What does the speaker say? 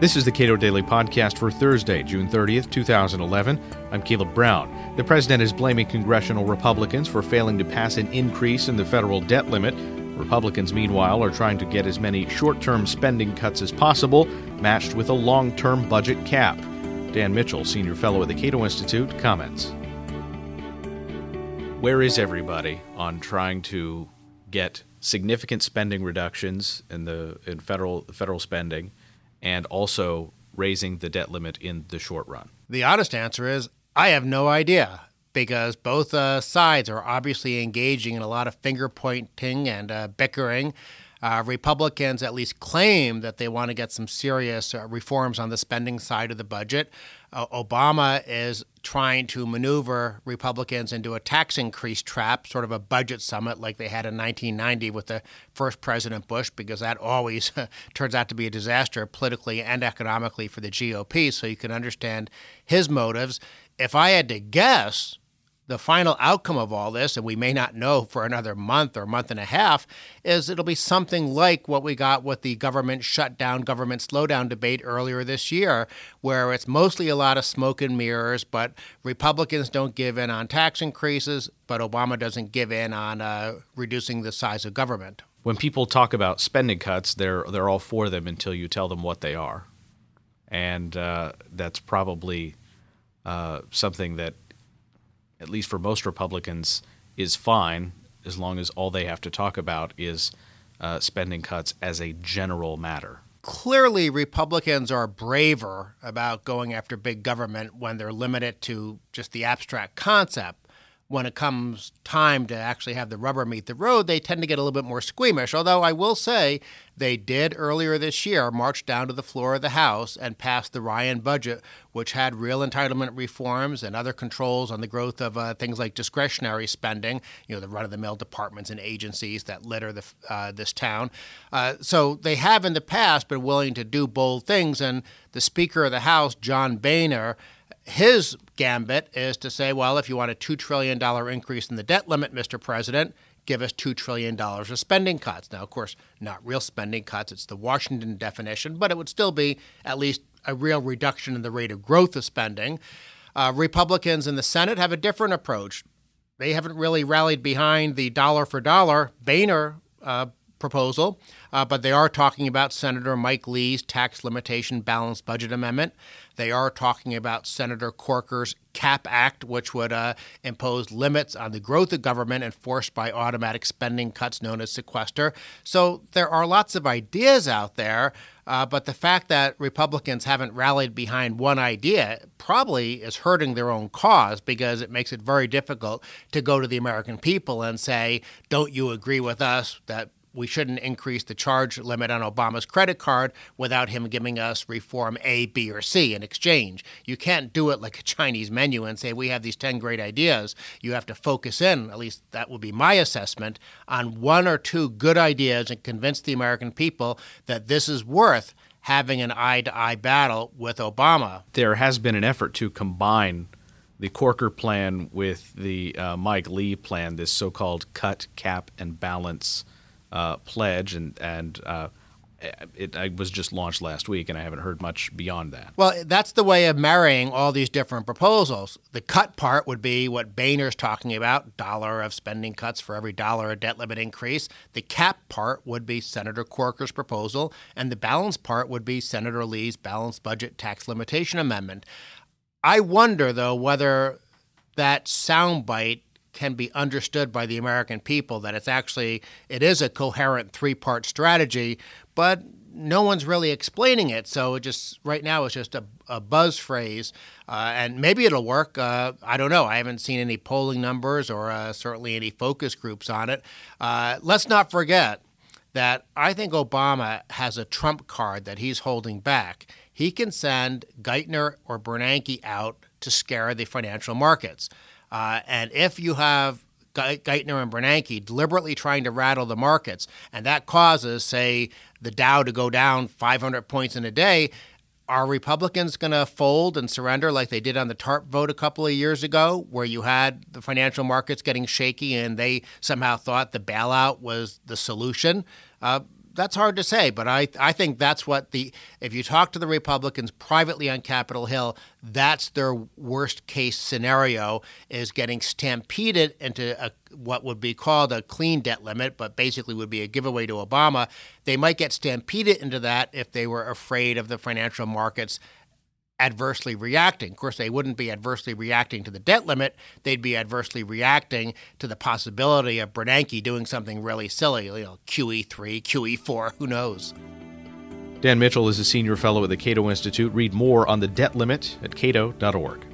This is the Cato Daily Podcast for Thursday, June 30th, 2011. I'm Caleb Brown. The president is blaming congressional Republicans for failing to pass an increase in the federal debt limit. Republicans, meanwhile, are trying to get as many short term spending cuts as possible, matched with a long term budget cap. Dan Mitchell, senior fellow at the Cato Institute, comments. Where is everybody on trying to get significant spending reductions in the in federal federal spending? And also raising the debt limit in the short run? The honest answer is I have no idea because both uh, sides are obviously engaging in a lot of finger pointing and uh, bickering. Uh, Republicans at least claim that they want to get some serious uh, reforms on the spending side of the budget. Uh, Obama is trying to maneuver Republicans into a tax increase trap, sort of a budget summit like they had in 1990 with the first President Bush, because that always turns out to be a disaster politically and economically for the GOP. So you can understand his motives. If I had to guess, the final outcome of all this, and we may not know for another month or month and a half, is it'll be something like what we got with the government shutdown, government slowdown debate earlier this year, where it's mostly a lot of smoke and mirrors, but Republicans don't give in on tax increases, but Obama doesn't give in on uh, reducing the size of government. When people talk about spending cuts, they're they're all for them until you tell them what they are, and uh, that's probably uh, something that at least for most Republicans, is fine as long as all they have to talk about is uh, spending cuts as a general matter. Clearly, Republicans are braver about going after big government when they're limited to just the abstract concept when it comes time to actually have the rubber meet the road, they tend to get a little bit more squeamish. Although I will say they did earlier this year march down to the floor of the House and pass the Ryan budget, which had real entitlement reforms and other controls on the growth of uh, things like discretionary spending, you know, the run of the mill departments and agencies that litter the, uh, this town. Uh, so they have in the past been willing to do bold things. And the Speaker of the House, John Boehner, his gambit is to say, well, if you want a $2 trillion increase in the debt limit, Mr. President, give us $2 trillion of spending cuts. Now, of course, not real spending cuts, it's the Washington definition, but it would still be at least a real reduction in the rate of growth of spending. Uh, Republicans in the Senate have a different approach. They haven't really rallied behind the dollar for dollar Boehner uh, proposal, uh, but they are talking about Senator Mike Lee's tax limitation balanced budget amendment. They are talking about Senator Corker's CAP Act, which would uh, impose limits on the growth of government enforced by automatic spending cuts known as sequester. So there are lots of ideas out there. Uh, but the fact that Republicans haven't rallied behind one idea probably is hurting their own cause because it makes it very difficult to go to the American people and say, don't you agree with us that we shouldn't increase the charge limit on Obama's credit card without him giving us reform A, B, or C in exchange. You can't do it like a Chinese menu and say, we have these 10 great ideas. You have to focus in, at least that would be my assessment, on one or two good ideas and convince the American people that this is worth having an eye to eye battle with Obama. There has been an effort to combine the Corker plan with the uh, Mike Lee plan, this so called cut, cap, and balance pledge, and and uh, it, it, was just launched last week, and I haven't heard much beyond that. Well, that's the way of marrying all these different proposals. The cut part would be what Boehner's talking about: dollar of spending cuts for every dollar of debt limit increase. The cap part would be Senator Corker's proposal, and the balance part would be Senator Lee's balanced budget tax limitation amendment. I wonder, though, whether that soundbite can be understood by the American people that it's actually it is a coherent three-part strategy, but no one's really explaining it. So it just right now it's just a, a buzz phrase, uh, and maybe it'll work. Uh, I don't know. I haven't seen any polling numbers or uh, certainly any focus groups on it. Uh, let's not forget that I think Obama has a trump card that he's holding back. He can send Geithner or Bernanke out to scare the financial markets. Uh, and if you have Geithner and Bernanke deliberately trying to rattle the markets, and that causes, say, the Dow to go down 500 points in a day, are Republicans going to fold and surrender like they did on the TARP vote a couple of years ago, where you had the financial markets getting shaky and they somehow thought the bailout was the solution? Uh, that's hard to say, but I I think that's what the if you talk to the Republicans privately on Capitol Hill, that's their worst case scenario is getting stampeded into a, what would be called a clean debt limit, but basically would be a giveaway to Obama. They might get stampeded into that if they were afraid of the financial markets adversely reacting. Of course, they wouldn't be adversely reacting to the debt limit. They'd be adversely reacting to the possibility of Bernanke doing something really silly, you know, QE3, QE4, who knows. Dan Mitchell is a senior fellow at the Cato Institute. Read more on the debt limit at cato.org.